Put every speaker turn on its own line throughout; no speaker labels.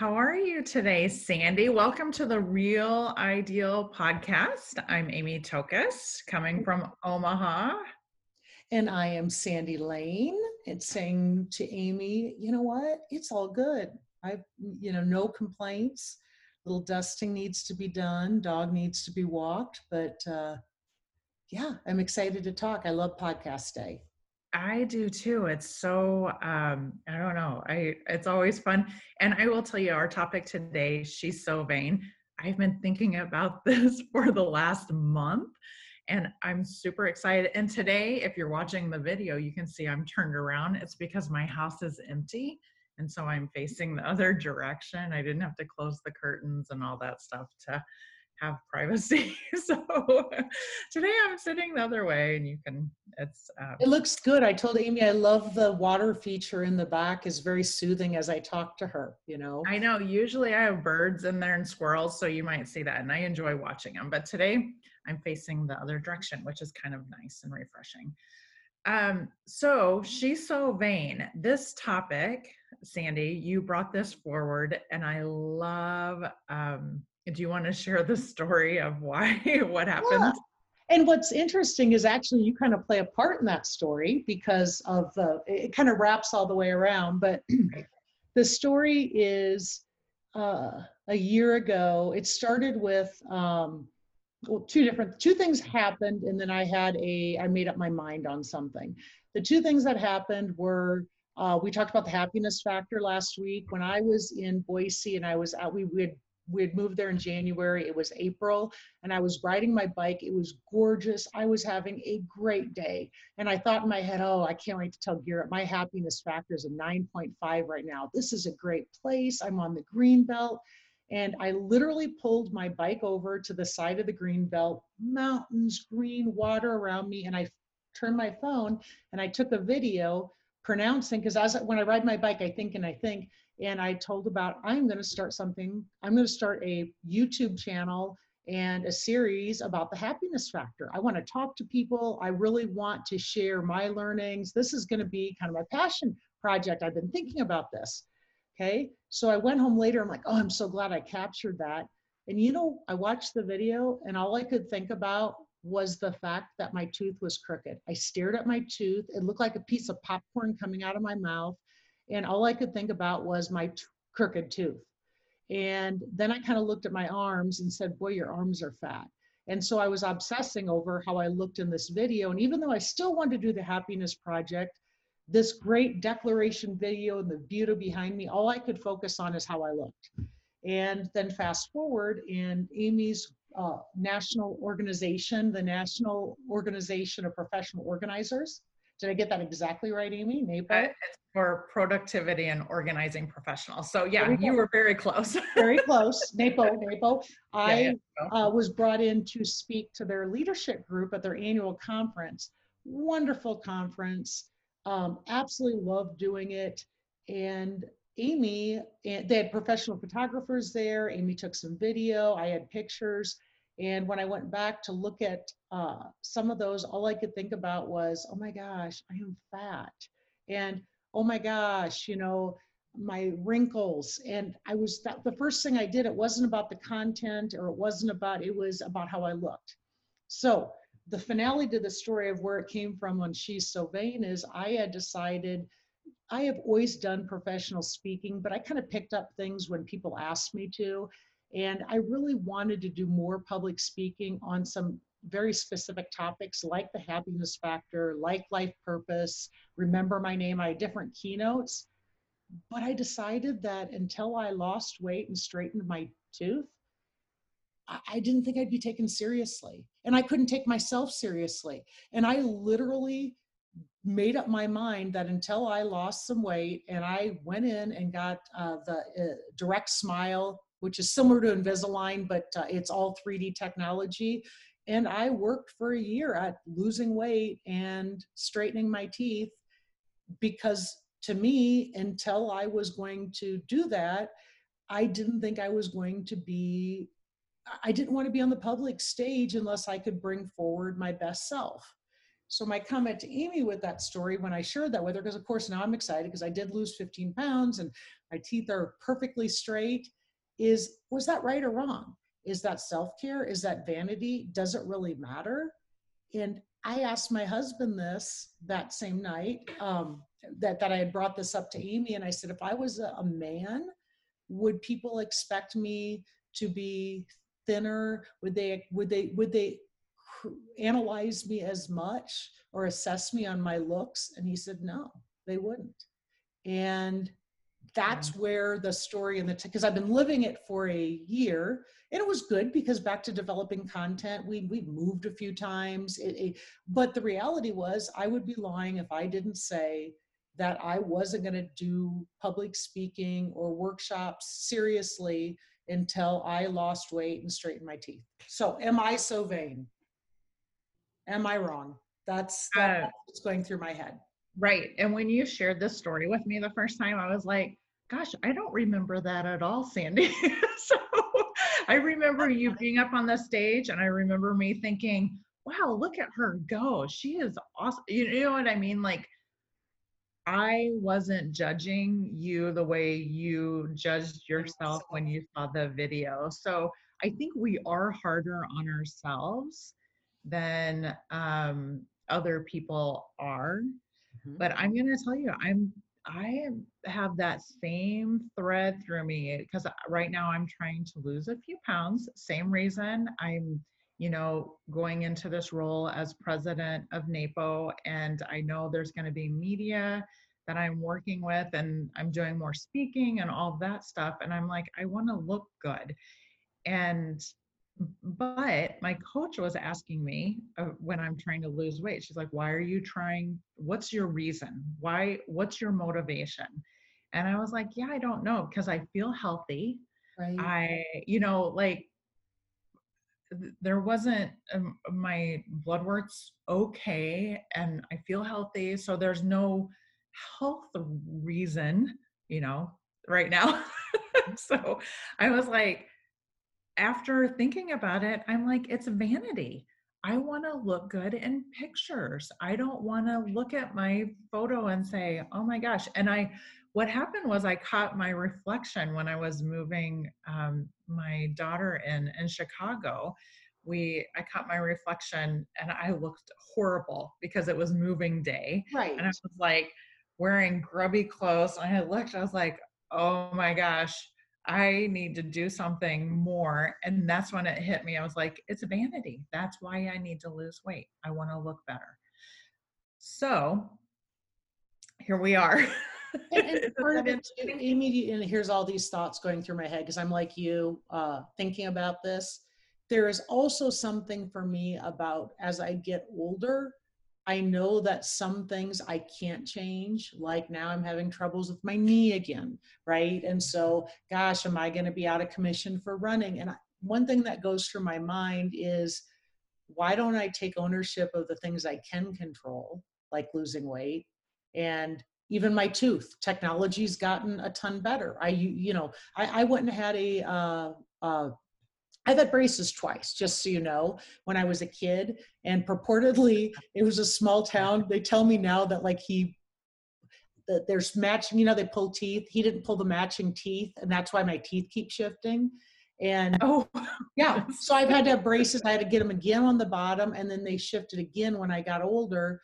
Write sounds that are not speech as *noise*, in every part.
How are you today, Sandy? Welcome to the Real Ideal podcast. I'm Amy Tokos, coming from Omaha.
And I am Sandy Lane. It's saying to Amy, you know what? It's all good. I've, you know, no complaints. Little dusting needs to be done. Dog needs to be walked. But uh, yeah, I'm excited to talk. I love podcast day.
I do too. It's so um I don't know. I it's always fun. And I will tell you our topic today, she's so vain. I've been thinking about *laughs* this for the last month and I'm super excited. And today, if you're watching the video, you can see I'm turned around. It's because my house is empty. And so I'm facing the other direction. I didn't have to close the curtains and all that stuff to have privacy. *laughs* so today I'm sitting the other way and you can, it's.
Um, it looks good. I told Amy I love the water feature in the back is very soothing as I talk to her, you know.
I know. Usually I have birds in there and squirrels, so you might see that and I enjoy watching them. But today I'm facing the other direction, which is kind of nice and refreshing. Um, so she's so vain. This topic, Sandy, you brought this forward and I love um do you want to share the story of why *laughs* what happened? Yeah.
and what's interesting is actually you kind of play a part in that story because of the it kind of wraps all the way around but *clears throat* the story is uh, a year ago it started with um, well two different two things happened and then i had a i made up my mind on something. The two things that happened were uh, we talked about the happiness factor last week. When i was in boise and i was out we we had moved there in January. It was April, and I was riding my bike. It was gorgeous. I was having a great day. And I thought in my head, oh, I can't wait to tell Garrett my happiness factor is a 9.5 right now. This is a great place. I'm on the green belt. And I literally pulled my bike over to the side of the green belt, mountains, green water around me, and I turned my phone and I took a video pronouncing because as when I ride my bike, I think and I think, and I told about I'm going to start something. I'm going to start a YouTube channel and a series about the happiness factor. I want to talk to people. I really want to share my learnings. This is going to be kind of my passion project. I've been thinking about this. Okay. So I went home later. I'm like, oh, I'm so glad I captured that. And you know, I watched the video and all I could think about was the fact that my tooth was crooked. I stared at my tooth. It looked like a piece of popcorn coming out of my mouth and all I could think about was my t- crooked tooth. And then I kind of looked at my arms and said, Boy, your arms are fat. And so I was obsessing over how I looked in this video. And even though I still wanted to do the happiness project, this great declaration video and the beauty behind me, all I could focus on is how I looked. And then fast forward and Amy's uh, national organization, the National Organization of Professional Organizers, did I get that exactly right, Amy? NAPO?
It's for productivity and organizing professionals. So yeah, you were very close. *laughs*
very close. NAPO, NAPO. I. Uh, was brought in to speak to their leadership group at their annual conference. Wonderful conference. Um, absolutely loved doing it. And Amy, they had professional photographers there. Amy took some video. I had pictures. And when I went back to look at uh, some of those, all I could think about was, oh my gosh, I am fat. And oh my gosh, you know, my wrinkles. And I was, that, the first thing I did, it wasn't about the content or it wasn't about, it was about how I looked. So the finale to the story of where it came from when She's So Vain is I had decided I have always done professional speaking, but I kind of picked up things when people asked me to. And I really wanted to do more public speaking on some very specific topics like the happiness factor, like life purpose, remember my name. I had different keynotes. But I decided that until I lost weight and straightened my tooth, I didn't think I'd be taken seriously. And I couldn't take myself seriously. And I literally made up my mind that until I lost some weight and I went in and got uh, the uh, direct smile which is similar to Invisalign, but uh, it's all 3D technology. And I worked for a year at losing weight and straightening my teeth because to me, until I was going to do that, I didn't think I was going to be, I didn't want to be on the public stage unless I could bring forward my best self. So my comment to Amy with that story when I shared that with her, because of course now I'm excited because I did lose 15 pounds and my teeth are perfectly straight is was that right or wrong? Is that self-care? Is that vanity? Does it really matter? And i asked my husband this that same night um, that that i had brought this up to amy and i said if i was a, a man would people expect me to be thinner? Would they would they would they analyze me as much or assess me on my looks? And he said no they wouldn't. And that's where the story and the because I've been living it for a year and it was good because back to developing content we we moved a few times it, it, but the reality was I would be lying if I didn't say that I wasn't going to do public speaking or workshops seriously until I lost weight and straightened my teeth. So am I so vain? Am I wrong? That's, that's uh, what's going through my head.
Right. And when you shared this story with me the first time, I was like, gosh, I don't remember that at all, Sandy. *laughs* so I remember you *laughs* being up on the stage and I remember me thinking, wow, look at her go. She is awesome. You know what I mean? Like, I wasn't judging you the way you judged yourself when you saw the video. So I think we are harder on ourselves than um, other people are. Mm-hmm. But I'm going to tell you, I'm I have that same thread through me because right now I'm trying to lose a few pounds. Same reason I'm, you know, going into this role as president of NAPO, and I know there's going to be media that I'm working with, and I'm doing more speaking and all that stuff. And I'm like, I want to look good. And but my coach was asking me uh, when i'm trying to lose weight she's like why are you trying what's your reason? Why what's your motivation? And i was like yeah i don't know because i feel healthy. Right. i you know like there wasn't um, my blood work's okay and i feel healthy so there's no health reason you know right now. *laughs* So i was like after thinking about it, I'm like, it's vanity. I want to look good in pictures. I don't want to look at my photo and say, oh my gosh. And I, what happened was I caught my reflection when I was moving um, my daughter in in Chicago. We, I caught my reflection and I looked horrible because it was moving day.
Right.
And I was like wearing grubby clothes. And I looked, I was like, oh my gosh, I need to do something more. And that's when it hit me. I was like, it's vanity. That's why I need to lose weight. I want to look better. So here we are.
and, *laughs* part of it, Amy, and here's all these thoughts going through my head because I'm like you, uh, thinking about this. There is also something for me about as I get older, I know that some things I can't change. Like now I'm having troubles with my knee again, right? And so, gosh, am I going to be out of commission for running? And I, one thing that goes through my mind is why don't I take ownership of the things I can control, like losing weight and even my tooth technology's gotten a ton better i you, know I, I went and had a uh, uh, I've had braces twice, just so you know, when I was a kid. And purportedly, it was a small town. They tell me now that, like, he, that there's matching, you know, they pull teeth. He didn't pull the matching teeth, and that's why my teeth keep shifting. And oh, yeah. *laughs* So I've had to have braces. I had to get them again on the bottom, and then they shifted again when I got older.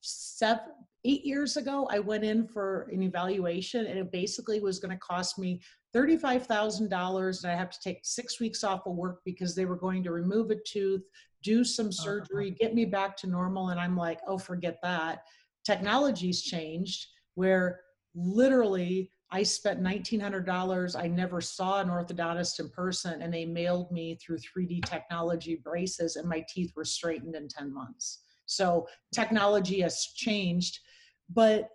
Seven, eight years ago, I went in for an evaluation, and it basically was going to cost me $35,000 and I have to take six weeks off of work because they were going to remove a tooth, do some uh-huh. surgery, get me back to normal. And I'm like, oh, forget that. Technology's changed where literally I spent $1,900. I never saw an orthodontist in person and they mailed me through 3D technology braces and my teeth were straightened in 10 months. So technology has changed, but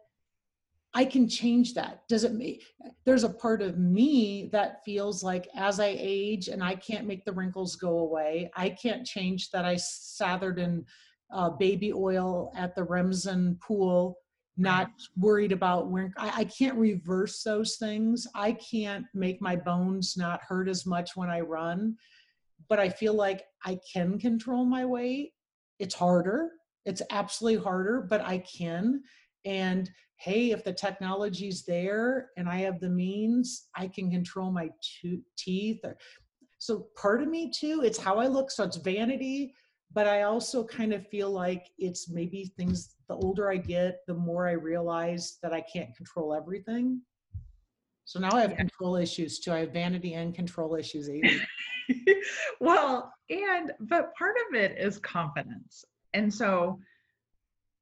I can change that. Does it make there's a part of me that feels like as I age and I can't make the wrinkles go away, I can't change that I slathered in uh, baby oil at the Remsen pool, not worried about where I, I can't reverse those things. I can't make my bones not hurt as much when I run, but I feel like I can control my weight. It's harder. It's absolutely harder, but I can and hey if the technology's there and i have the means i can control my to- teeth or, so part of me too it's how i look so it's vanity but i also kind of feel like it's maybe things the older i get the more i realize that i can't control everything so now i have
Yeah.
control issues too i have vanity and control issues *laughs*
well, and but part of it is confidence. And so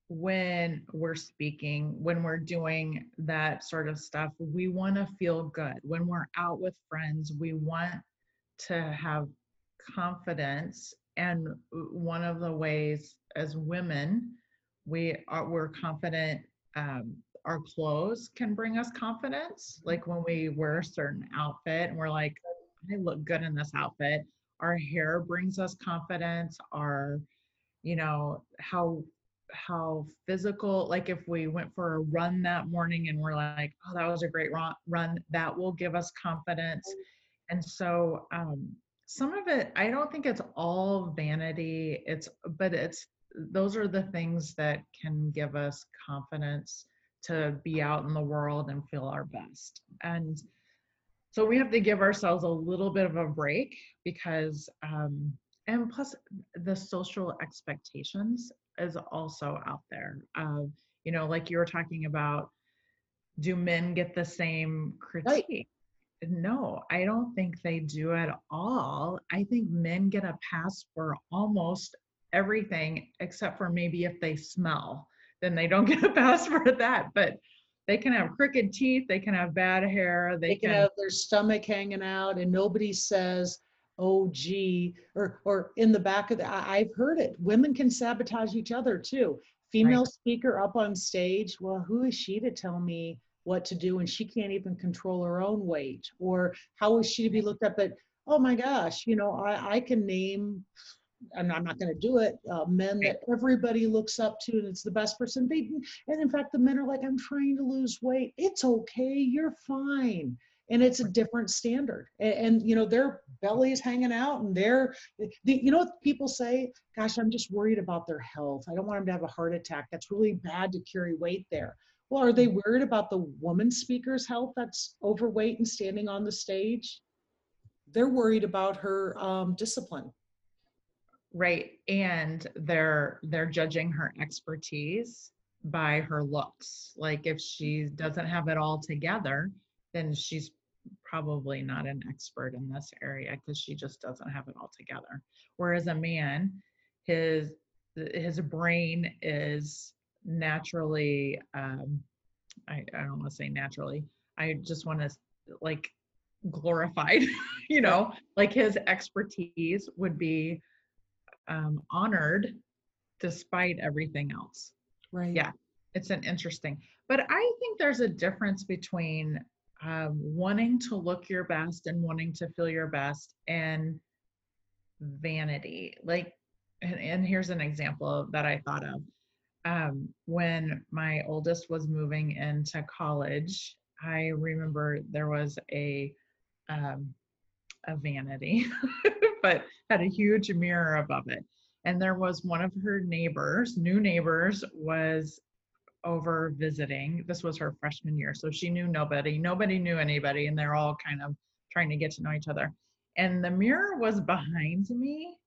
when we're speaking, when we're doing that sort of stuff, we want to feel good. When we're out with friends, we want to have confidence. And one of the ways as women, we are we're confident um, our clothes can bring us confidence. Like when we wear a certain outfit and we're like, I look good in this outfit. Our hair brings us confidence. Our, you know, how how physical like if we went for a run that morning and we're like oh that was a great run run that will give us confidence. And so um some of it i don't think it's all vanity it's but it's those are the things that can give us confidence to be out in the world and feel our best. And so we have to give ourselves a little bit of a break because um and plus the social expectations is also out there of you know like you were talking about do men get the same critique? No i don't think they do at all. I think men get a pass for almost everything except for maybe if they smell then they don't *laughs* get a pass for that but they can have crooked teeth they can have bad hair they,
they can have their stomach hanging out and nobody says oh gee or or in the back of the I, i've heard it women can sabotage each other too female
Right.
speaker up on stage well who is she to tell me what to do and she can't even control her own weight or how is she to be looked up at but oh my gosh you know i i can name and I'm not going to do it. Uh, men that everybody looks up to, and it's the best person. They, and in fact, the men are like, "I'm trying to lose weight. It's okay. You're fine." And it's a different standard. And, and you know, their belly is hanging out, and they're, the, you know, what people say, "Gosh, I'm just worried about their health. I don't want them to have a heart attack. That's really bad to carry weight there." Well, are they worried about the woman speaker's health that's overweight and standing on the stage? They're worried about her um, discipline.
right and they're they're judging her expertise by her looks like if she doesn't have it all together then she's probably not an expert in this area because she just doesn't have it all together whereas a man his his brain is naturally um i, I don't want to say naturally i just want to like glorified *laughs* you know like his expertise would be um, honored despite everything else.
Right.
Yeah. It's an interesting, but I think there's a difference between um, wanting to look your best and wanting to feel your best and vanity. Like, and, and here's an example that I thought of. Um, when my oldest was moving into college, I remember there was a um, a vanity, *laughs* but had a huge mirror above it. And there was one of her neighbors, new neighbors, was over visiting. This was her freshman year. So she knew nobody. Nobody knew anybody. And they're all kind of trying to get to know each other. And the mirror was behind me.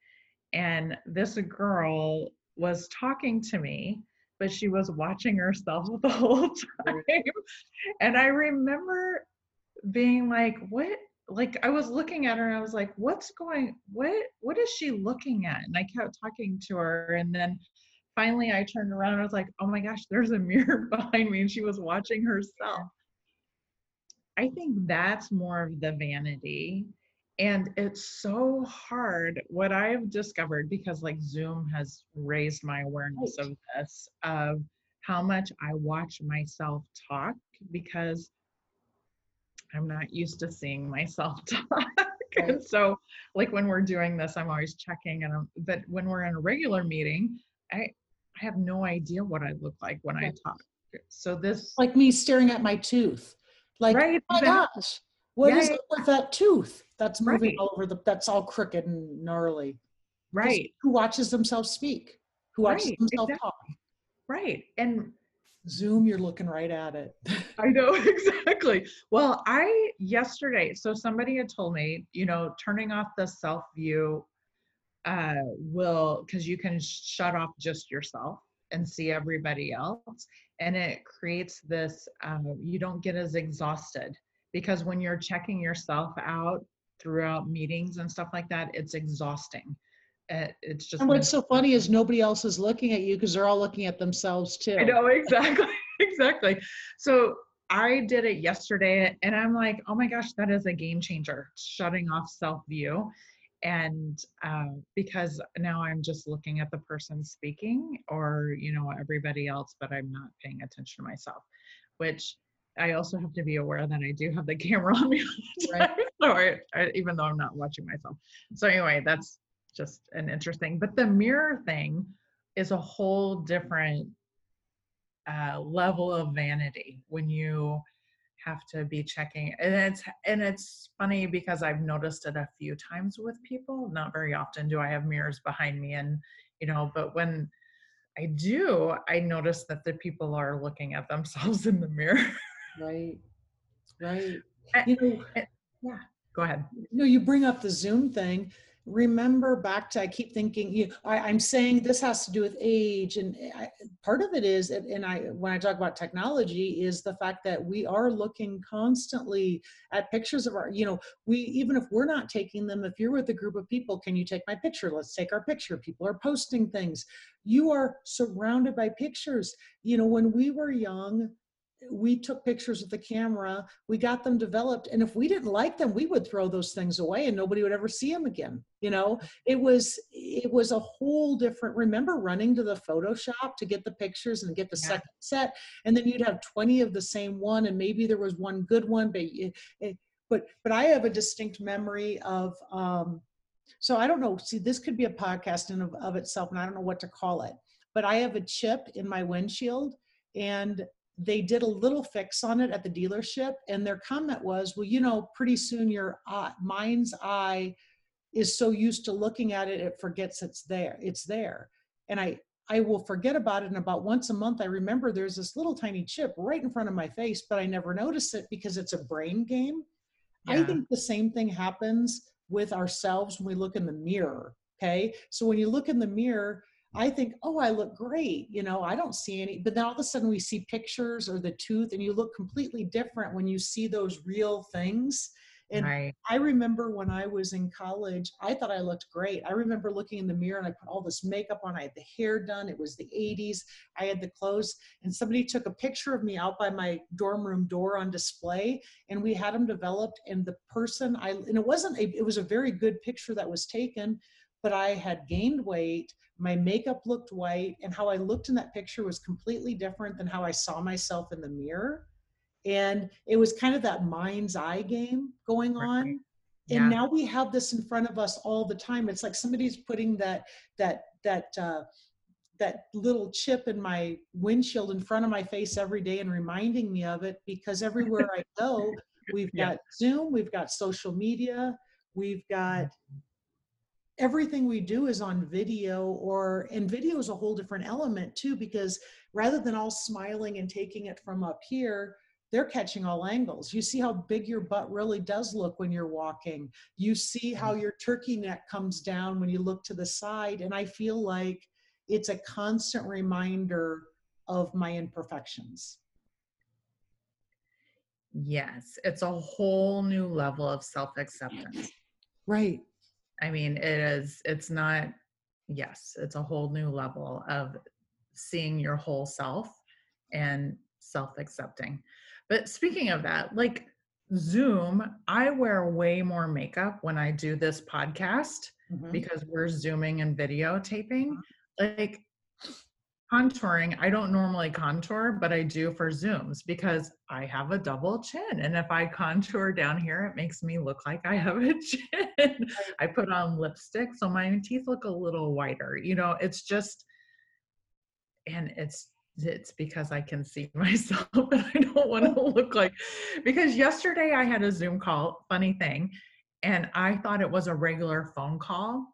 And this girl was talking to me, but she was watching herself *laughs* the whole time. And I remember being like, what? Like I was looking at her and I was like, what's going, what, what is she looking at? And I kept talking to her. And then finally I turned around and I was like, oh my gosh, there's a *laughs* mirror behind me. And she was watching herself. I think that's more of the vanity. And it's so hard. What I've discovered, because like Zoom has raised my awareness of this, of how much I watch myself talk because I'm not used to seeing myself *laughs* talk. And so like when we're doing this, I'm always checking and I'm, but when we're in a regular meeting, I I have no idea what I look like when I talk. So this
Like me staring at my tooth. Like,
Right,
oh my
exactly.
gosh, what
Yeah,
is it with that tooth that's moving
Right.
all over the, that's all crooked and gnarly.
right,
Who watches themselves speak? Who watches
Right,
themselves
exactly.
talk?
right. And
Zoom, you're looking right at it. *laughs*
I know *laughs* exactly. Well, I yesterday, so somebody had told me, you know, turning off the self view uh, will, because you can shut off just yourself and see everybody else. And it creates this, uh, you don't get as exhausted because when you're checking yourself out throughout meetings and stuff like that, it's exhausting. It's just.
And what's so funny is nobody else is looking at you because they're all looking at themselves too.
I know *laughs* exactly, exactly. So I did it yesterday, and I'm like, oh my gosh, that is a game changer. Shutting off self view, and uh, because now I'm just looking at the person speaking, or you know everybody else, but I'm not paying attention to myself, which I also have to be aware that I do have the *laughs* camera on me right. *laughs* so I, I, even though I'm not watching myself. So anyway, that's just an interesting. But the mirror thing is a whole different uh, level of vanity when you have to be checking and it's and it's funny because i've noticed it a few times with people not very often do i have mirrors behind me and you know but when i do i notice that the people are looking at themselves *laughs* in the mirror.
Right right.
You know yeah go ahead.
No you bring up the zoom thing remember back to i keep thinking you I, am saying this has to do with age and I, part of it is and i when i talk about technology is the fact that we are looking constantly at pictures of our you know we even if we're not taking them if you're with a group of people can you take my picture? Let's take our picture. People are posting things. You are surrounded by pictures. You know when we were young we took pictures with the camera we got them developed and if we didn't like them we would throw those things away and nobody would ever see them again you know it was it was a whole different remember running to the photoshop to get the pictures and get the yeah. second set and then you'd have 20 of the same one and maybe there was one good one but it, it, but but i have a distinct memory of um so i don't know see this could be a podcast in of, of itself and i don't know what to call it but i have a chip in my windshield and they did a little fix on it at the dealership and their comment was well you know pretty soon your eye, mind's eye is so used to looking at it it forgets it's there it's there. And i i will forget about it and about once a month i remember there's this little tiny chip right in front of my face but i never notice it because it's a brain game. Yeah. i think the same thing happens with ourselves when we look in the mirror okay? So when you look in the mirror I think, oh, I look great. You know, I don't see any, but then all of a sudden we see pictures or the tooth and you look completely different when you see those real things. And right. I remember when I was in college, I thought I looked great. I remember looking in the mirror and I put all this makeup on. I had the hair done. It was the 80s. I had the clothes. And somebody took a picture of me out by my dorm room door on display. And we had them developed. And the person I, and it wasn't, a, it was a very good picture that was taken, but I had gained weight my makeup looked white and how i looked in that picture was completely different than how i saw myself in the mirror and it was kind of that mind's eye game going on right. yeah. and now we have this in front of us all the time it's like somebody's putting that that that uh, that little chip in my windshield in front of my face every day and reminding me of it because everywhere *laughs* i go we've yeah. got zoom we've got social media we've got mm-hmm everything we do is on video or and video is a whole different element too because rather than all smiling and taking it from up here they're catching all angles. You see how big your butt really does look when you're walking. You see how mm-hmm. your turkey neck comes down when you look to the side and i feel like it's a constant reminder of my imperfections.
Yes it's a whole new level of self-acceptance.
Right
I mean, it is, it's not, yes, it's a whole new level of seeing your whole self and self accepting. But speaking of that, like Zoom, I wear way more makeup when I do this podcast mm-hmm. because we're Zooming and videotaping. Mm-hmm. Like, contouring, I don't normally contour, but I do for Zooms because I have a double chin. And if I contour down here, it makes me look like I have a *laughs* chin. I put on lipstick, so my teeth look a little whiter. You know, it's just, and it's, it's because I can see *laughs* myself and I don't want to look like, because yesterday I had a Zoom call, funny thing, and I thought it was a regular phone call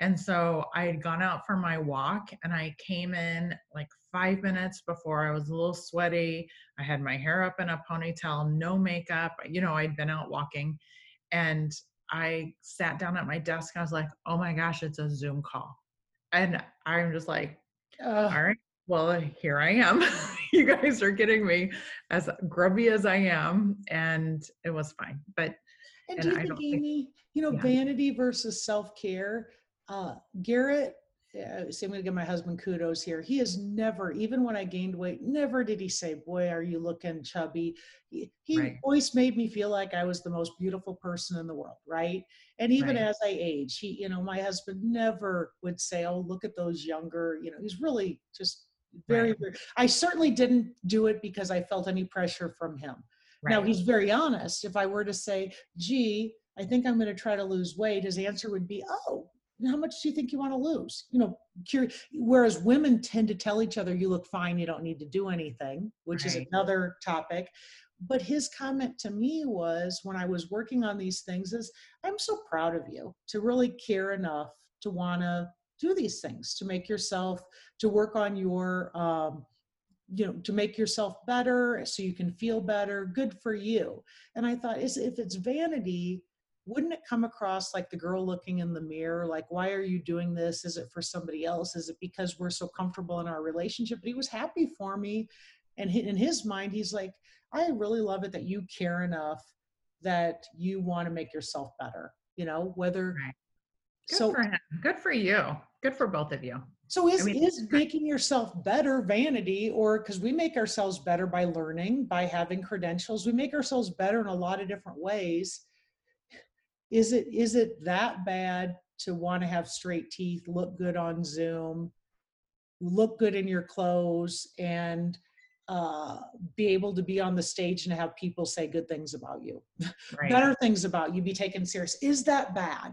And so I had gone out for my walk and I came in like five minutes before I was a little sweaty. I had my hair up in a ponytail, no makeup. You know, I'd been out walking and I sat down at my desk. I was like, oh my gosh, it's a Zoom call. And I'm just like, uh, all right, well, here I am. *laughs* you guys are getting me as grubby as I am. And it was fine. But,
and, and do you think, Amy, you know, yeah. vanity versus self care? Uh, Garrett yeah, see, I'm going to give my husband kudos here. He has never, even when I gained weight, never did he say, "Boy, are you looking chubby." He, he right. always made me feel like I was the most beautiful person in the world, right? And even right. as I age, he, you know, my husband never would say, "Oh, look at those younger." You know, he's really just very, right. very. I certainly didn't do it because I felt any pressure from him. Now he's very honest. If I were to say, "Gee," I think I'm going to try to lose weight, his answer would be, oh, how much do you think you want to lose? You know, curious. Whereas women tend to tell each other, you look fine, you don't need to do anything, which right. is another topic. But his comment to me was when I was working on these things is, I'm so proud of you to really care enough to want to do these things, to make yourself, to work on your, um, you know, to make yourself better so you can feel better. Good for you. And I thought, is if it's vanity, wouldn't it come across like the girl looking in the mirror like why are you doing this? Is it for somebody else? Is it because we're so comfortable in our relationship? But he was happy for me and in his mind he's like i really love it that you care enough that you want to make yourself better you know whether
right. good so for him. good for you. Good for both of you.
So is, I mean, is making yourself better vanity or because we make ourselves better by learning by having credentials we make ourselves better in a lot of different ways is it is it that bad to want to have straight teeth look good on zoom look good in your clothes and uh, be able to be on the stage and have people say good things about you? *laughs* Right. better things about you be taken serious. Is that bad?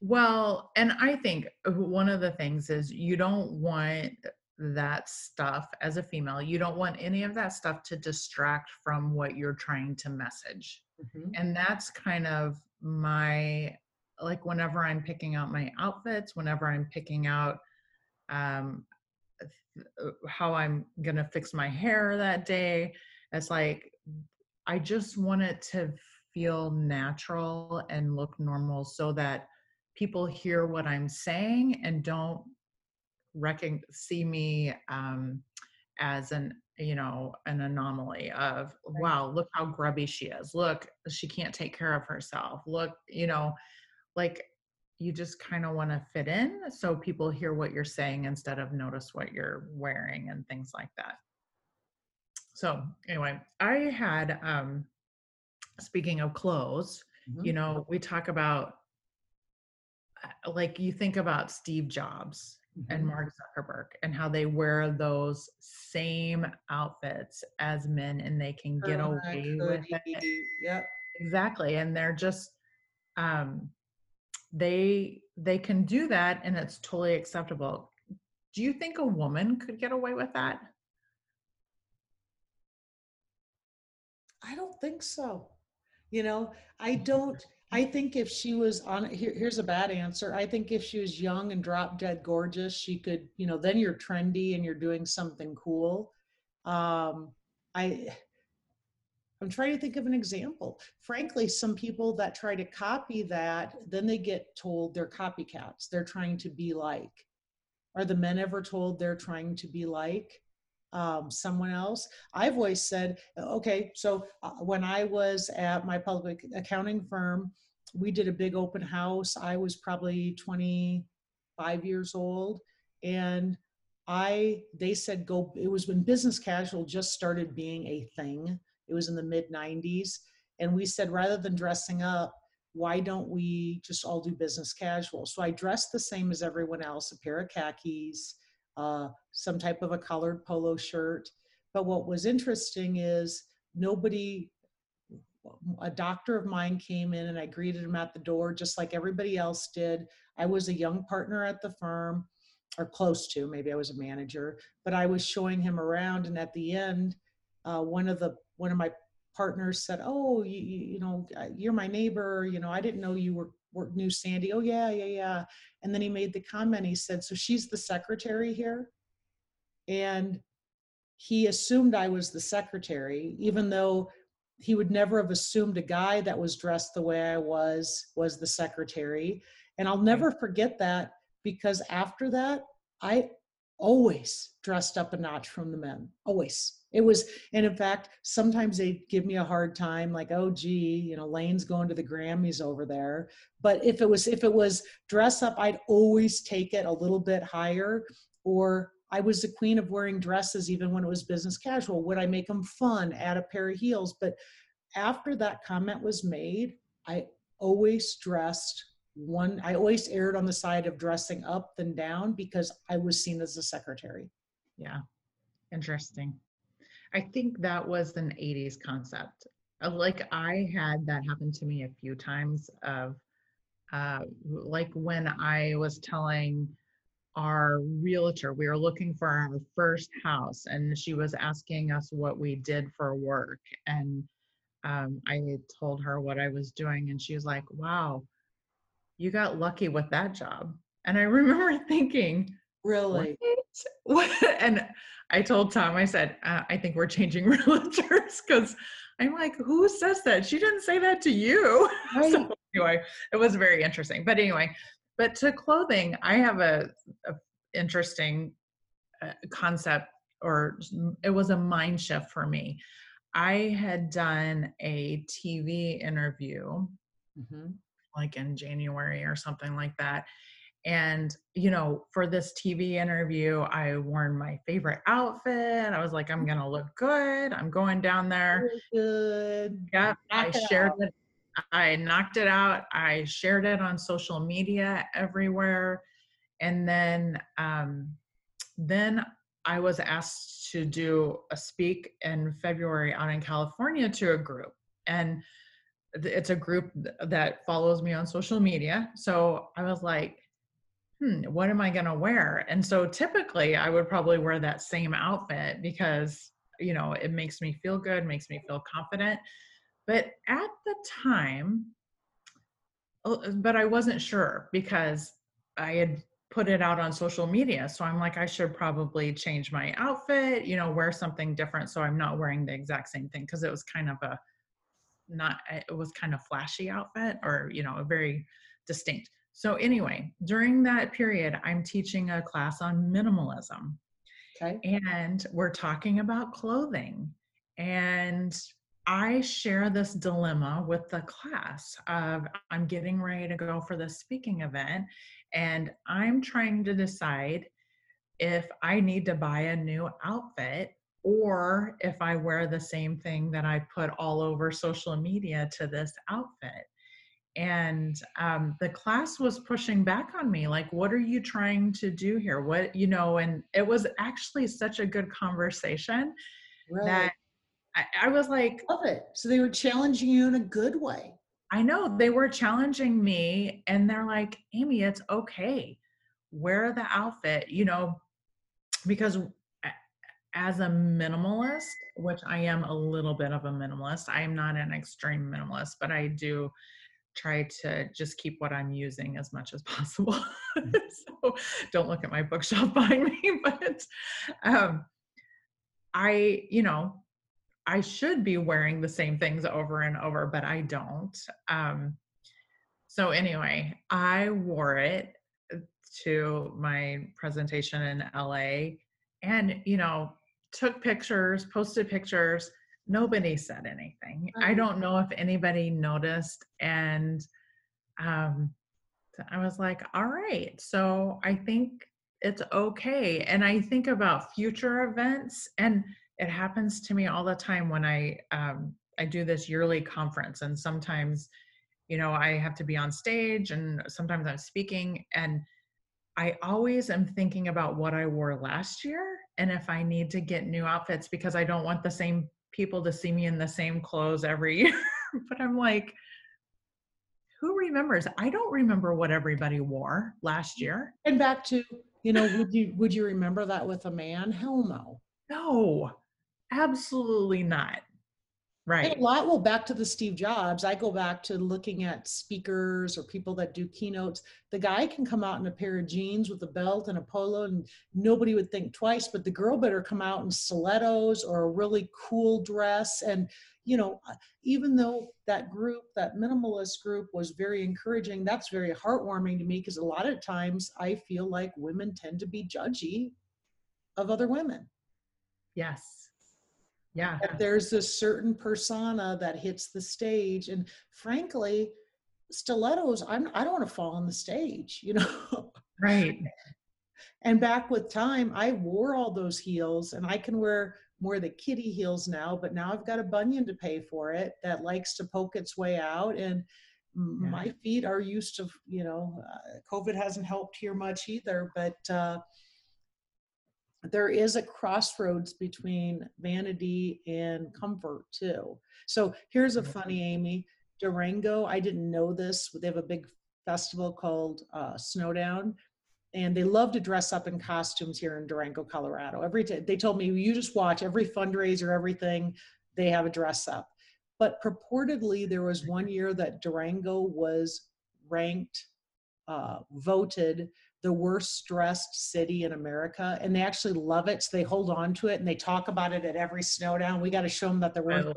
Well and i think one of the things is you don't want that stuff as a female you don't want any of that stuff to distract from what you're trying to message mm-hmm. and that's kind of my like whenever i'm picking out my outfits whenever i'm picking out um uh, how i'm gonna fix my hair that day it's like i just want it to feel natural and look normal so that people hear what i'm saying and don't recognize see me um as an you know an anomaly of wow look how grubby she is look she can't take care of herself look you know like you just kind of want to fit in so people hear what you're saying instead of notice what you're wearing and things like that so anyway i had um speaking of clothes mm-hmm. you know we talk about uh, like you think about steve jobs. And Mark Zuckerberg and how they wear those same outfits as men and they can get oh, away with it.
Yep.
Exactly. And they're just um they they can do that and it's totally acceptable. Do you think a woman could get away with that?
I don't think so. You know, I don't I think if she was on here, here's a bad answer. I think if she was young and drop dead gorgeous, she could, you know, then you're trendy and you're doing something cool. Um, I I'm trying to think of an example. Frankly, some people that try to copy that, then they get told they're copycats. They're trying to be like. Are the men ever told they're trying to be like? Um, someone else. I've always said, okay, so uh, when I was at my public accounting firm, we did a big open house. I was probably 25 years old, and I they said go. It was when business casual just started being a thing. It was in the mid 90s, and we said rather than dressing up, why don't we just all do business casual? So I dressed the same as everyone else: a pair of khakis uh, some type of a colored polo shirt. But what was interesting is nobody, a doctor of mine came in and I greeted him at the door just like everybody else did. I was a young partner at the firm or close to, maybe I was a manager, but I was showing him around. And at the end, uh, one of the, one of my partners said, "Oh, you, you know, you're my neighbor. You know, I didn't know you were, were knew Sandy. Oh, yeah, yeah, yeah." And then he made the comment. He said, "So she's the secretary here," and he assumed I was the secretary, even though he would never have assumed a guy that was dressed the way I was was the secretary. And I'll mm-hmm. never forget that because after that, I always dressed up a notch from the men. Always. It was, and in fact, sometimes they give me a hard time, like, oh gee, you know, Lane's going to the Grammys over there. But if it was if it was dress up, I'd always take it a little bit higher. Or I was the queen of wearing dresses even when it was business casual. Would I make them fun, add a pair of heels? But after that comment was made, I always dressed one, I always erred on the side of dressing up than down because I was seen as a secretary.
Yeah, interesting. I think that was an 80s concept. Uh, Like I had that happen to me a few times of uh, like when I was telling our realtor we were looking for our first house and she was asking us what we did for work and um, i told her what i was doing and she was like wow you got lucky with that job and i remember *laughs* thinking
Really?
what? what? *laughs* And I told Tom, I said, uh, I think we're changing *laughs* realtors because I'm like, who says that? She didn't say that to you.
Right.
so anyway, it was very interesting. But anyway, but to clothing, I have a, a interesting uh, concept, or it was a mind shift for me. I had done a TV interview
Mhm.
Like in January or something like that. And, you know, for this TV interview, I worn my favorite outfit. I was like, I'm going to look good. I'm going down there.
Good.
Yeah, I shared it. I knocked it out. I shared it on social media everywhere. And then, um, then I was asked to do a speak in February out in California to a group. And it's a group that follows me on social media. So I was like, hmm, what am I going to wear? And so typically I would probably wear that same outfit because, you know, it makes me feel good, makes me feel confident. But at the time, uh, but I wasn't sure because I had put it out on social media. So I'm like, I should probably change my outfit, you know, wear something different so I'm not wearing the exact same thing because it was kind of a not eh, it was kind of flashy outfit or you know a very distinct so anyway during that period i'm teaching a class on minimalism
Okay.
and we're talking about clothing and i share this dilemma with the class of i'm getting ready to go for this speaking event and i'm trying to decide if i need to buy a new outfit or if I wear the same thing that I put all over social media to this outfit. And um, the class was pushing back on me, like, what are you trying to do here? What, you know, and it was actually such a good conversation
Right.
that I, I was like,
Love it. So they were challenging you in a good way.
I know they were challenging me, and they're like, Amy, it's okay. Wear the outfit, you know, because as a minimalist, which I am a little bit of a minimalist, I am not an extreme minimalist, but I do try to just keep what I'm using as much as possible. *laughs* so don't look at my bookshelf *laughs* behind me, but um, I, you know, I should be wearing the same things over and over, but I don't. Um, so anyway, I wore it to my presentation in LA and, you know, took pictures, posted pictures. Nobody said anything. I don't know if anybody noticed. And um, I was like, all right. So I think it's okay. And I think about future events, and it happens to me all the time when I um, I do this yearly conference, and sometimes, you know, I have to be on stage, and sometimes I'm speaking, and I always am thinking about what I wore last year, and if I need to get new outfits because I don't want the same people to see me in the same clothes every *laughs* year. but I'm like, who remembers? I don't remember what everybody wore last year.
And back to, you know, would you would you remember that with a man? Hell no.
No, absolutely not. Right.
And a lot, well, back to the Steve Jobs, I go back to looking at speakers or people that do keynotes. The guy can come out in a pair of jeans with a belt and a polo, and nobody would think twice, but the girl better come out in stilettos or a really cool dress. And, you know, uh, even though that group, that minimalist group was very encouraging, that's very heartwarming to me because a lot of times I feel like women tend to be judgy of other women.
Yes yeah.
That there's a certain persona that hits the stage and frankly stilettos i'm i don't want to fall on the stage you know?
Right. *laughs*
And back with time i wore all those heels and i can wear more the kitty heels now but now i've got a bunion to pay for it that likes to poke its way out and yeah. my feet are used to you know uh, covid hasn't helped here much either but uh, there is a crossroads between vanity and comfort too. So here's a funny Amy Durango. I didn't know this. They have a big festival called uh, Snowdown, and they love to dress up in costumes here in Durango, Colorado. Every t- they told me you just watch every fundraiser, everything they have a dress up. But purportedly, there was one year that Durango was ranked, uh, voted the worst stressed city in America, and they actually love it. So they hold on to it and they talk about it at every snowdown. We got to show them that they're worth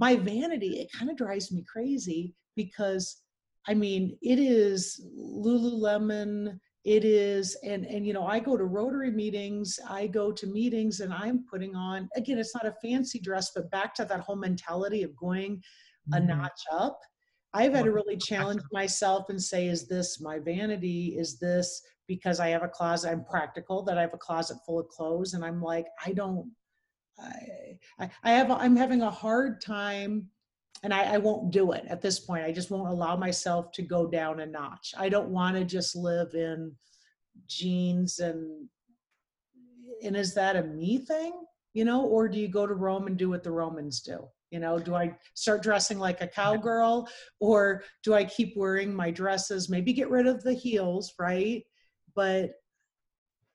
my vanity, it kind of drives me crazy because I mean, it is Lululemon. It is, and and you know, I go to Rotary meetings, I go to meetings, and I'm putting on again. It's not a fancy dress, but back to that whole mentality of going mm-hmm. a notch up I've had to really challenge myself and say, is this my vanity? Is this because I have a closet? I'm practical that I have a closet full of clothes. And I'm like, I don't, I, I have, I'm having a hard time and I, I won't do it at this point. I just won't allow myself to go down a notch. I don't want to just live in jeans and, and is that a me thing? You know, or do you go to Rome and do what the Romans do? You know, do I start dressing like a cowgirl or do I keep wearing my dresses? Maybe get rid of the heels, right? But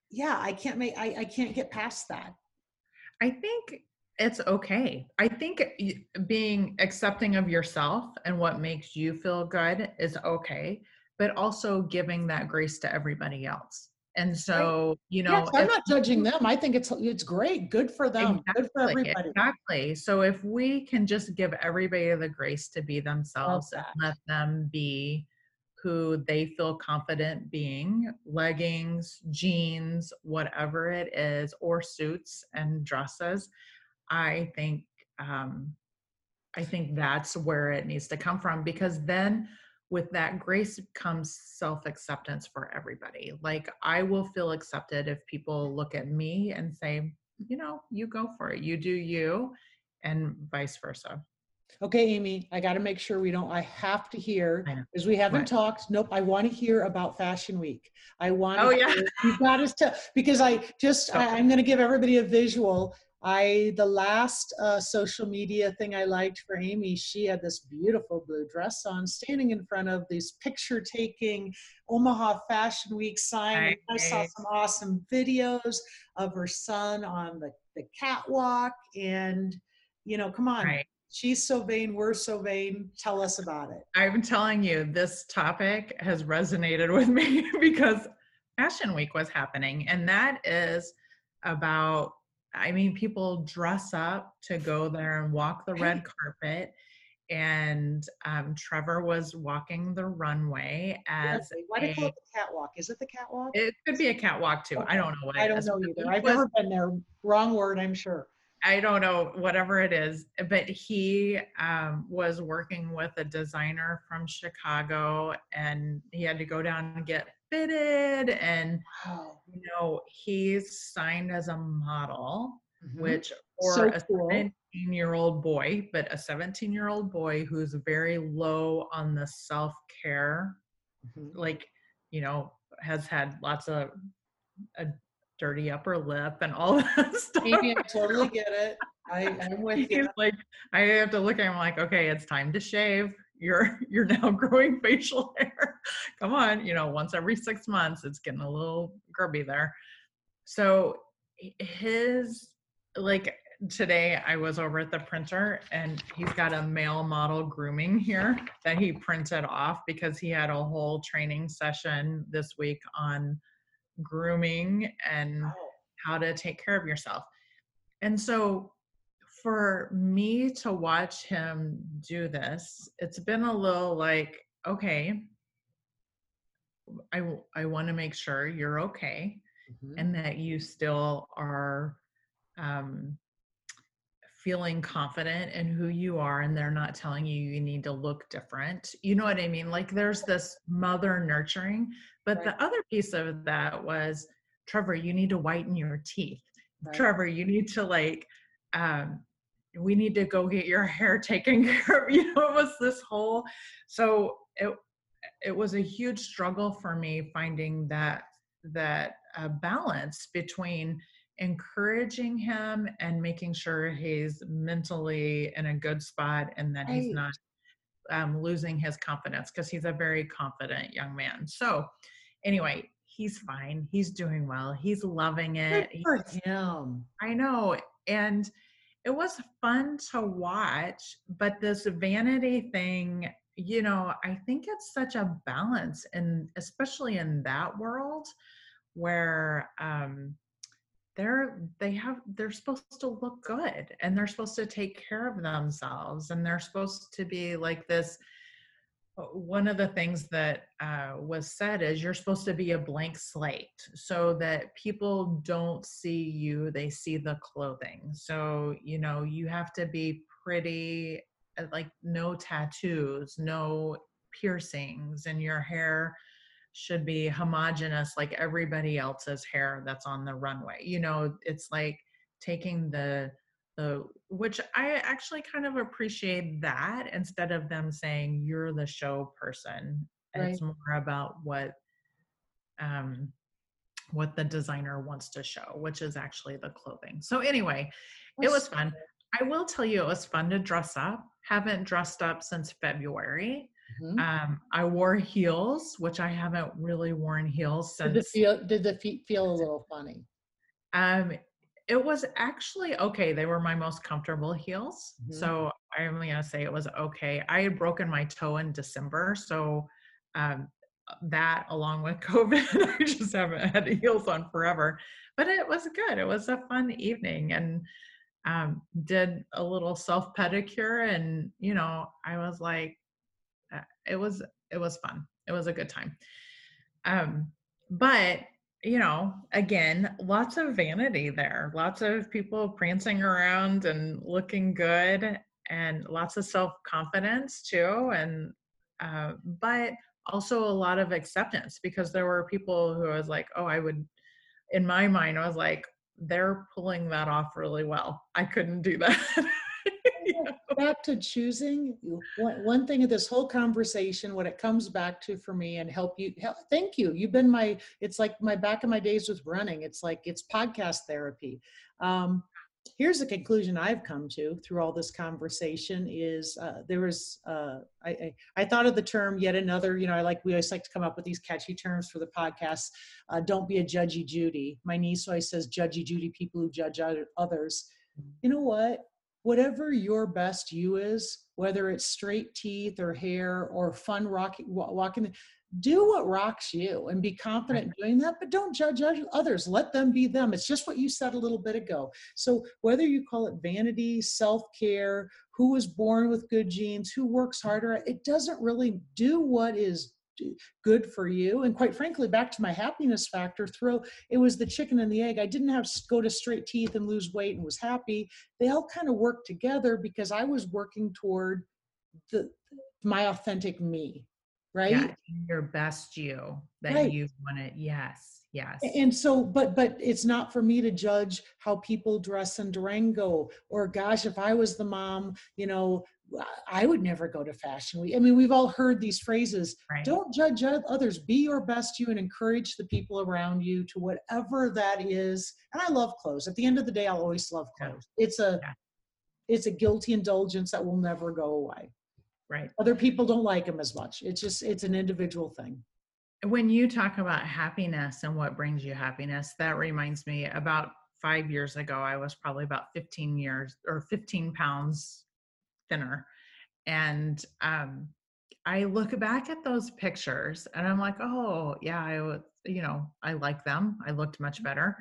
yeah, I can't make, I, I can't get past that.
I think it's okay. I think being accepting of yourself and what makes you feel good is okay, but also giving that grace to everybody else. And so, right. you know,
I'm not judging them. I think it's it's great. Good for them.
Exactly,
Good for everybody.
Exactly. So if we can just give everybody the grace to be themselves and let them be who they feel confident being, leggings, jeans, whatever it is, or suits and dresses, I think um I think that's where it needs to come from because then with that grace comes self acceptance for everybody. Like, I will feel accepted if people look at me and say, you know, you go for it, you do you, and vice versa.
Okay, Amy, I got to make sure we don't. I have to hear because we haven't talked. Nope, I want to hear about Fashion Week. I want.
Oh yeah,
you got us to because I just okay. I, I'm going to give everybody a visual. I the last uh, social media thing I liked for Amy, she had this beautiful blue dress on, standing in front of this picture-taking Omaha Fashion Week sign. I saw some awesome videos of her son on the, the catwalk, and you know, come on. Right. She's so vain, we're so vain. Tell us about it.
I'm telling you, this topic has resonated with me *laughs* because Fashion Week was happening, and that is about I mean, people dress up to go there and walk the red carpet. And um, Trevor was walking the runway as
why do you call it the catwalk? Is it the catwalk?
It could be a catwalk too. Okay. I don't know what
I don't is. know either. I've was, never been there. Wrong word, I'm sure.
I don't know, whatever it is. But he um, was working with a designer from Chicago and he had to go down and get fitted and wow. you know he's signed as a model mm-hmm. which for so a cool. 17 year old boy but a 17 year old boy who's very low on the self-care mm-hmm. like you know has had lots of a dirty upper lip and all *laughs* that stuff.
Maybe I totally get it. I, am with *laughs* you.
Like I have to look at him like, okay, it's time to shave you're *laughs* you're now growing *laughs* facial hair. Come on you know once every six months it's getting a little grubby there. So his like today I was over at the printer and he's got a male model grooming here that he printed off because he had a whole training session this week on grooming and how to take care of yourself. And so for me to watch him do this, it's been a little like, okay, I I want to make sure you're okay
Mhm.
and that you still are um, feeling confident in who you are and they're not telling you you need to look different. You know what I mean? Like there's this mother nurturing, but
Right.
the other piece of that was Trevor, you need to whiten your teeth.
Right.
Trevor, you need to like um we need to go get your *laughs* hair taken care of. You know, it was this whole so it it was a huge struggle for me finding that that uh, balance between encouraging him and making sure he's mentally in a good spot and that he's not um, losing his confidence because he's a very confident young man. So, anyway, he's fine. He's doing well. He's loving
Good
it.
for
He's-
him.
I know. And it was fun to watch, but this vanity thing, you know, I think it's such a balance and especially in that world where um they're they have they're supposed to look good and they're supposed to take care of themselves and they're supposed to be like this one of the things that uh, was said is you're supposed to be a blank slate so that people don't see you they see the clothing. So you know you have to be pretty uh, like no tattoos no piercings and your hair should be homogenous like everybody else's hair that's on the runway. You know it's like taking the which i actually kind of appreciate that instead of them saying you're the show person it's more about what um what the designer wants to show which is actually the clothing so anyway it was fun i will tell you it was fun to dress up haven't dressed up since february
Mhm.
um, I wore heels, which I haven't really worn heels since.
Did the feel did the feet feel a little funny?
Um, it was actually okay. They were my most comfortable heels,
Mhm.
so I'm gonna say it was okay. I had broken my toe in December, so um, that along with *laughs* COVID, I just haven't had heels on forever. But it was good. It was a fun evening, and um, did a little self pedicure, and you know, I was like, uh, it was it was fun. It was a good time. Um, but you know, again, lots of vanity there. Lots of people prancing around and looking good, and lots of self confidence too. And uh, but also a lot of acceptance because there were people who was like, oh, I would. In my mind, I was like, they're pulling that off really well. I couldn't do *laughs* that.
Back to choosing one, one thing of this whole conversation what it comes back to for me and help you help, thank you. You've been my it's like my back in my days with running. It's like it's podcast therapy. Um, here's the conclusion i've come to through all this conversation is uh, there was uh, I, I, I thought of the term yet another you know i like we always like to come up with these catchy terms for the podcast uh, don't be a judgy judy. My niece always says judgy judy people who judge others. You know what whatever your best you is, whether it's straight teeth or hair or fun rocking, walking, do what rocks you and be confident in doing that, but don't judge others. Let them be them. It's just what you said a little bit ago. So whether you call it vanity, self-care, who was born with good genes, who works harder, it doesn't really do what is good for you. And quite frankly, back to my happiness factor, throw it was the chicken and the egg. I didn't have to go to straight teeth and lose weight and was happy they all kind of worked together because I was working toward the my authentic me, right?
Yeah, your best you that
Right.
you want to. Yes, yes.
And so, but but it's not for me to judge how people dress in Durango or gosh, if I was the mom, you know, I would never go to fashion week. I mean, we've all heard these phrases.
right.
Don't judge others. Be your best you and encourage the people around you to whatever that is. And I love clothes. At the end of the day, I'll always love
Yeah.
clothes. It's a
Yeah.
it's a guilty indulgence that will never go away.
right.
Other people don't like them as much. It's just it's an individual thing.
When you talk about happiness and what brings you happiness, that reminds me about five years ago, I was probably about 15 years or 15 pounds thinner. And um, I look back at those pictures and I'm like, oh, yeah, I you know, I like them. I looked much better.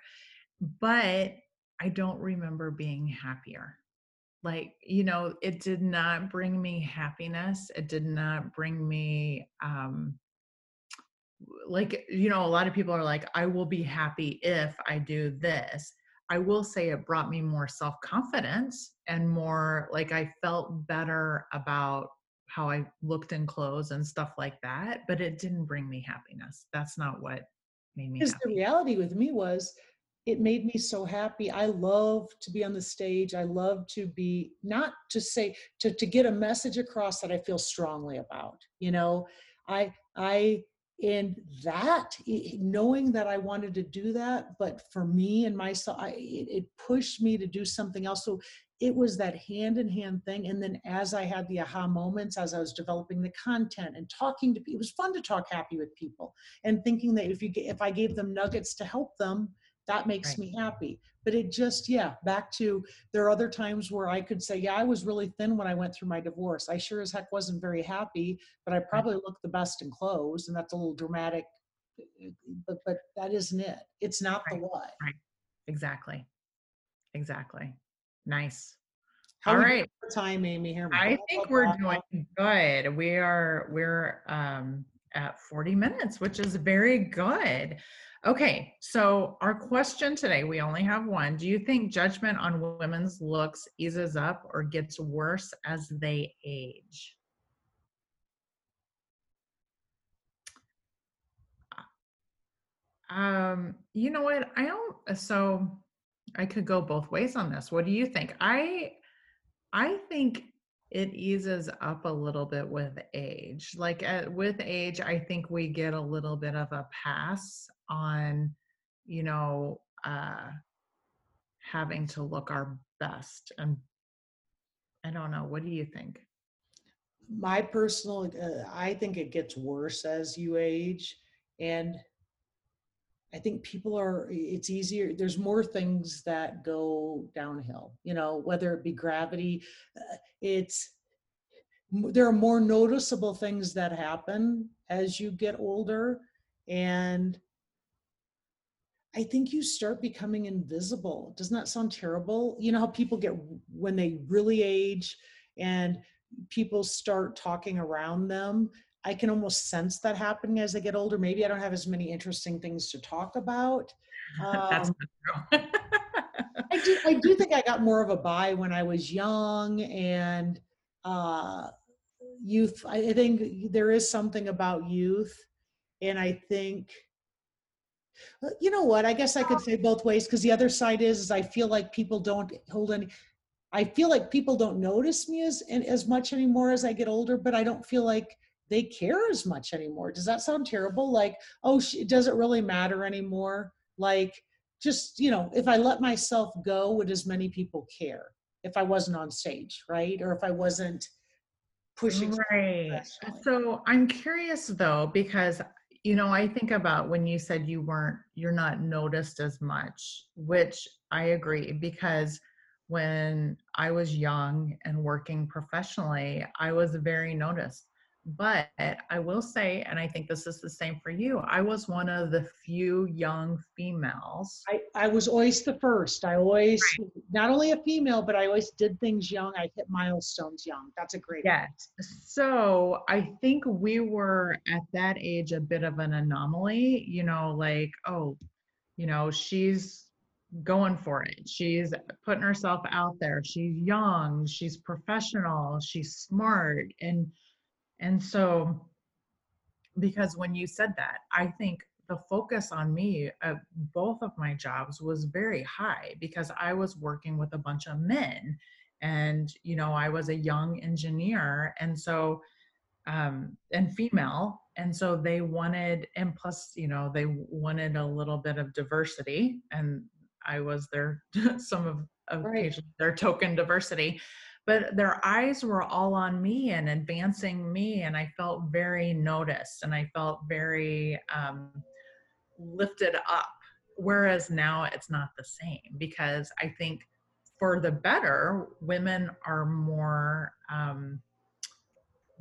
But I don't remember being happier. Like, you know, it did not bring me happiness. It did not bring me, um, like, you know, a lot of people are like, I will be happy if I do this. I will say it brought me more self confidence and more like I felt better about how I looked in clothes and stuff like that, but it didn't bring me happiness. That's not what made me
Because the reality with me was it made me so happy. I love to be on the stage. I love to be not to say to to get a message across that I feel strongly about. You know, I I and that knowing that I wanted to do that, but for me and myself, I, it, pushed me to do something else. So it was that hand in hand thing. And then as I had the aha moments, as I was developing the content and talking to people, it was fun to talk happy with people and thinking that if you if I gave them nuggets to help them, that makes
Right.
me happy but it just yeah back to there are other times where i could say yeah i was really thin when i went through my divorce i sure as heck wasn't very happy but i probably looked the best in clothes and that's a little dramatic uh, but but that isn't it it's not the
Right.
what
Exactly. Exactly. Nice.
How
All right.
time amy here
I think we're doing good. We are we're um at 40 minutes, which is very good. Okay, so our question today, we only have one. Do you think judgment on women's looks eases up or gets worse as they age? Um, you know what? I don't so I could go both ways on this. What do you think? I I think it eases up a little bit with age. Like at, with age, I think we get a little bit of a pass on, you know, uh, having to look our best. And I don't know. What do you think?
my personal uh, i think it gets worse as you age and i think people are it's easier there's more things that go downhill you know whether it be gravity uh, it's there are more noticeable things that happen as you get older and I think you start becoming invisible. Doesn't that sound terrible? You know how people get when they really age and people start talking around them. I can almost sense that happening as I get older. Maybe I don't have as many interesting things to talk about. *laughs*
That's
Um,
not true. *laughs*
I do, I do think I got more of a buy when I was young and uh, youth. I I think there is something about youth, and I think uh, you know what? I guess I could say both ways because the other side is, is I feel like people don't hold any. I feel like people don't notice me as as much anymore as I get older, but I don't feel like they care as much anymore. Does that sound terrible? Like, oh, sh- does it really matter anymore? Like, just you know, if I let myself go, would as many people care if I wasn't on stage, right? Or if I wasn't pushing.
Right. So I'm curious though, because you know, I think about when you said you weren't, you're not noticed as much, which I agree because when I was young and working professionally, I was very noticed. But I will say, and I think this is the same for you, I was one of the few young females
I, I was always the first. I always, not only a female, but I always did things young. I hit milestones young. That's a great.
Yes. So I think we were at that age a bit of an anomaly, you know, like, oh, you know, she's going for it. She's putting herself out there. She's young, she's professional, she's smart. And and so because when you said that, I think the focus on me at both of my jobs was very high because I was working with a bunch of men and you know I was a young engineer and so um and female and so they wanted and plus you know they wanted a little bit of diversity and I was their *laughs* some of
Right.
occasionally their token diversity but their eyes were all on me and advancing me and i felt very noticed and i felt very um, lifted up whereas now it's not the same because I think for the better, women are more um,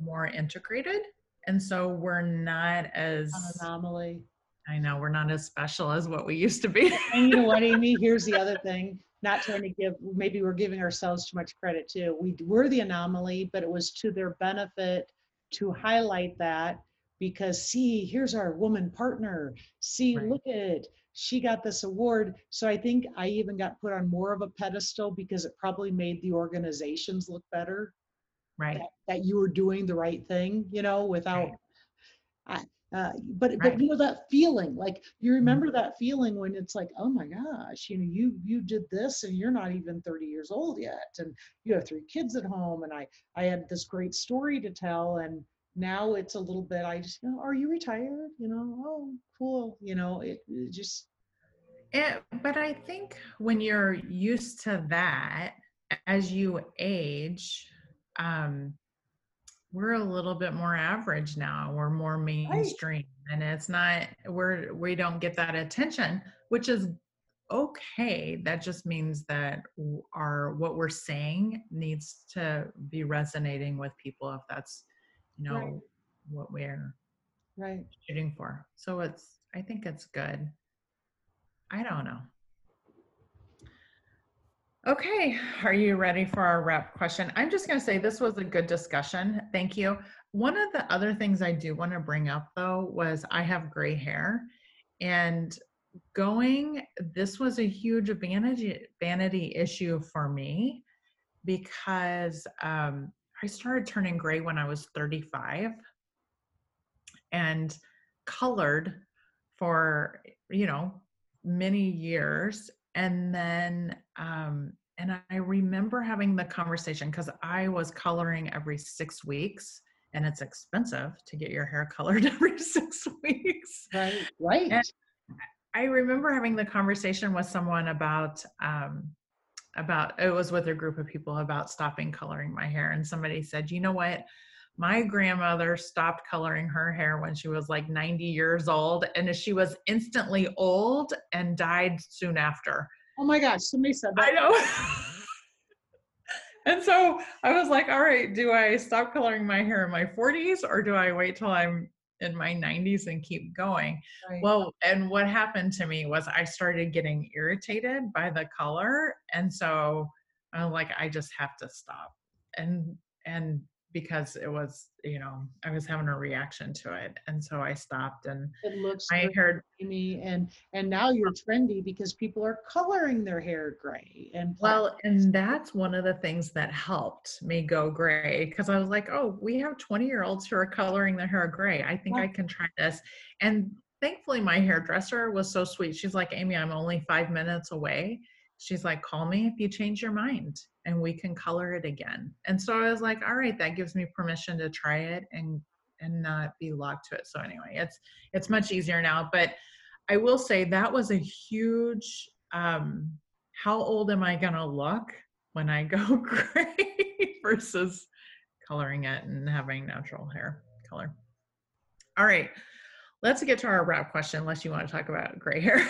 more integrated, and so we're not as
An anomaly.
I know we're not as special as what we used to be.
And you know what, Amy? Here's the other thing. Not trying to give, maybe we're giving ourselves too much credit too. We were the anomaly, but it was to their benefit to highlight that because see, here's our woman partner. See,
Right.
look at it. She got this award. So I think I even got put on more of a pedestal because it probably made the organizations look better
right.
that, that you were doing the right thing, you know, without.
Right.
I, uh, but
Right.
but you know that feeling, like you remember that feeling when it's like, oh my gosh, you know, you you did this and you're not even 30 years old yet, and you have three kids at home, and I I had this great story to tell, and now it's a little bit. I just, you know, are you retired? You know, oh cool, you know, it, it just
It, but I think when you're used to that, as you age, um, we're a little bit more average now. We're more mainstream, and it's not we're we don't get that attention, which is okay. That just means that our what we're saying needs to be resonating with people if that's you know
Right.
what we're
right.
shooting for. So it's I think it's good. I don't know. Okay, are you ready for our wrap question? I'm just going to say this was a good discussion. Thank you. One of the other things I do want to bring up though was I have gray hair and going this was a huge vanity vanity issue for me because um, I started turning gray when I was 35 and colored for you know many years and then um and i remember having the conversation because i was coloring every six weeks and it's expensive to get your hair *laughs* colored every six weeks
Right. Right.
And- i remember having the conversation with someone about um about it was with a group of people about stopping coloring my hair and somebody said you know what my grandmother stopped coloring her hair when she was like 90 years old and she was instantly old and died soon after
oh my gosh, somebody said that i
know *laughs* and so i was like all right do i stop coloring my hair in my 40s or do i wait till i'm in my 90s and keep going
Right.
well, and what happened to me was I started getting irritated by the color. And so I'm like, I just have to stop. And and because it was, you know, I was having a reaction to it. And so I stopped and
it looks
I heard
Amy, and and now you're trendy because people are coloring their hair gray and black.
well, and that's one of the things that helped me go gray because I was like, oh, we have 20 year olds who are coloring their hair gray. I think. I can try this. And thankfully, my hairdresser was so sweet. She's like, Amy, I'm only five minutes away. She's like, call me if you change your mind and we can color it again. And so I was like, all right, that gives me permission to try it and and not be locked to it. So anyway, it's it's much easier now. But I will say that was a huge um how old am I gonna look when I go *laughs* gray versus coloring it and having natural hair color. All right, let's get to our wrap question, unless you want to talk about gray hair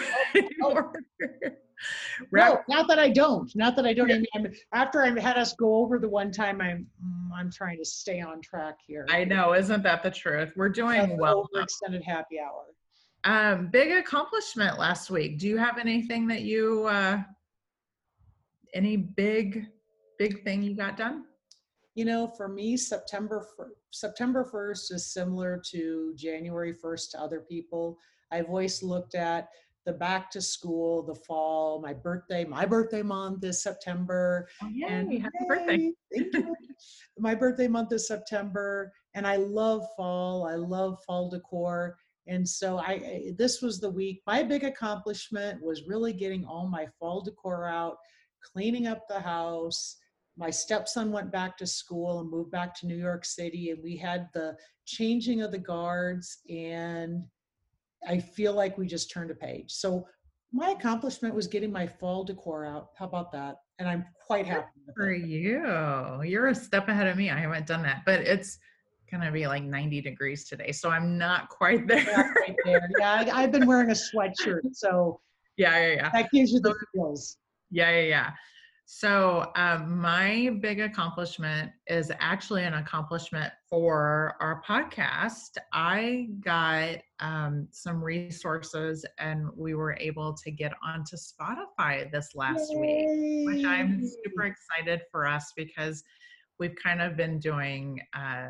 Oh, *laughs* *laughs* no, not that I don't. Not that I don't.
Yeah.
Amy. I'm, after I had us go over the one time, I'm I'm trying to stay on track here.
I know, isn't that the truth? We're doing
an
well.
extended happy hour.
Um, big accomplishment last week. Do you have anything that you, uh, any big, big thing you got done?
You know, for me, September September 1st is similar to January 1st to other people. I've always looked at the back to school, the fall, my birthday. My birthday month is September.
Oh, yay,
and
happy birthday.
thank you. my birthday month is September, and I love fall. I love fall decor. And so I I- this was the week. My big accomplishment was really getting all my fall decor out, cleaning up the house. My stepson went back to school and moved back to New York City, and we had the changing of the guards, and I feel like we just turned a page. So my accomplishment was getting my fall decor out. How about that? And I'm quite happy with
For you, you're a step ahead of me. I haven't done that, but it's gonna be like 90 degrees today, so I'm not quite there.
right there. Yeah, I, I've been wearing a sweatshirt, so *laughs*
Yeah, yeah, yeah.
That gives you the feels.
Yeah, yeah, yeah. So, um, my big accomplishment is actually an accomplishment for our podcast. I got um, some resources and we were able to get onto Spotify this last Yay. week, which I'm super excited for us because we've kind of been doing uh,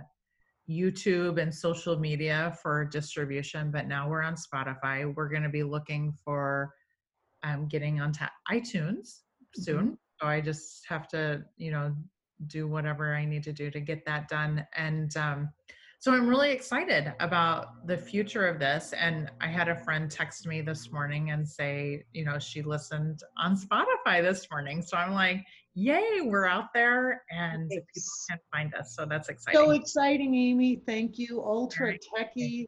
YouTube and social media for distribution, but now we're on Spotify. We're going to be looking for um, getting onto iTunes soon. Mm-hmm. So I just have to, you know, do whatever I need to do to get that done. And um, so I'm really excited about the future of this. And I had a friend text me this morning and say, you know, she listened on Spotify this morning. So I'm like, yay, we're out there and people can find us. So that's exciting.
So exciting, Amy. Thank you. Ultra right. techie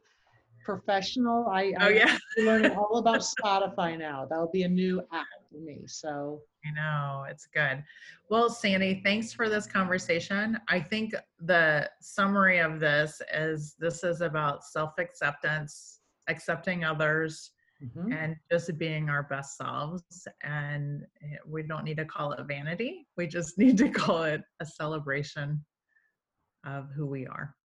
professional. I, oh, yeah. I'm learning *laughs* all about Spotify now. That'll be a new app for me. So
I know it's good. Well, Sandy, thanks for this conversation. I think the summary of this is this is about self acceptance, accepting others, mm-hmm. and just being our best selves. And we don't need to call it vanity, we just *laughs* need to call it a celebration of who we are.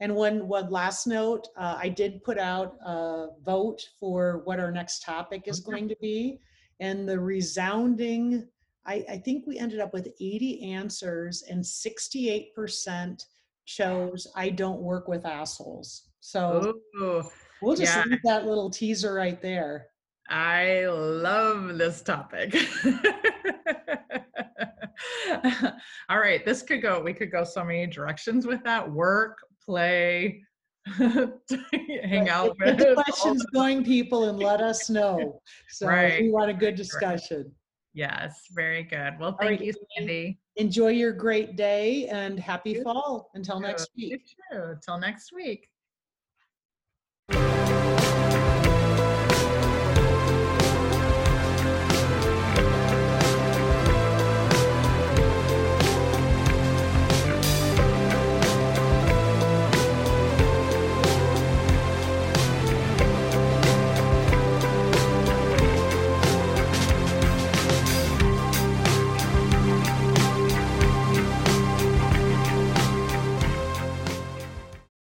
And one one last note, uh, I did put out a vote for what our next topic is going to be, and the resounding, I, I think we ended up with 80 answers, and 68% chose I don't work with assholes. So Ooh, we'll just yeah. leave that little teaser right there.
I love this topic. *laughs* All right, this could go, we could go so many directions with that work, play, *laughs* hang out
with. The *laughs* questions going people and let us *laughs* know. So right. we want a good discussion. Right.
Yes, very good. Well, thank right. you, Sandy.
Enjoy your great day and happy you fall until too. next week.
Until next week.